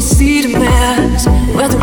see the mess where the